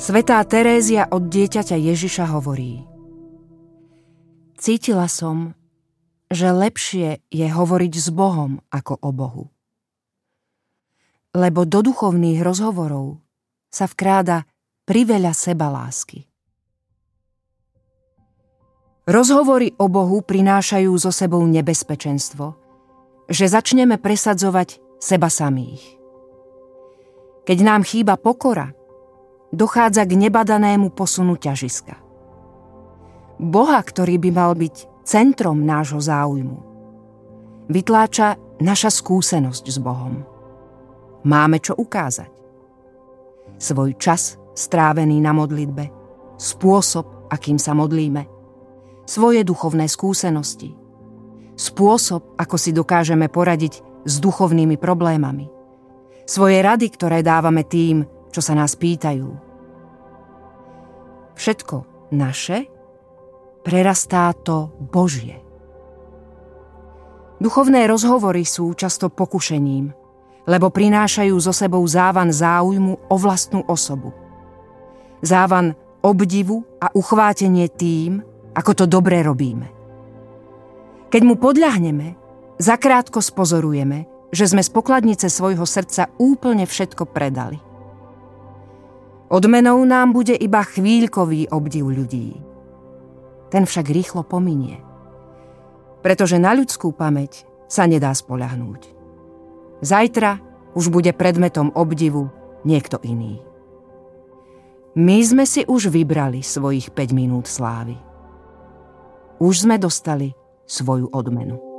Svetá Terézia od dieťaťa Ježiša hovorí Cítila som, že lepšie je hovoriť s Bohom ako o Bohu. Lebo do duchovných rozhovorov sa vkráda priveľa seba lásky. Rozhovory o Bohu prinášajú so sebou nebezpečenstvo, že začneme presadzovať seba samých. Keď nám chýba pokora, dochádza k nebadanému posunu ťažiska. Boha, ktorý by mal byť centrom nášho záujmu, vytláča naša skúsenosť s Bohom. Máme čo ukázať. Svoj čas strávený na modlitbe, spôsob, akým sa modlíme, svoje duchovné skúsenosti, spôsob, ako si dokážeme poradiť s duchovnými problémami, svoje rady, ktoré dávame tým, čo sa nás pýtajú. Všetko naše prerastá to Božie. Duchovné rozhovory sú často pokušením, lebo prinášajú so sebou závan záujmu o vlastnú osobu. Závan obdivu a uchvátenie tým, ako to dobre robíme. Keď mu podľahneme, zakrátko spozorujeme, že sme z pokladnice svojho srdca úplne všetko predali – Odmenou nám bude iba chvíľkový obdiv ľudí. Ten však rýchlo pominie. Pretože na ľudskú pamäť sa nedá spoľahnúť. Zajtra už bude predmetom obdivu niekto iný. My sme si už vybrali svojich 5 minút slávy. Už sme dostali svoju odmenu.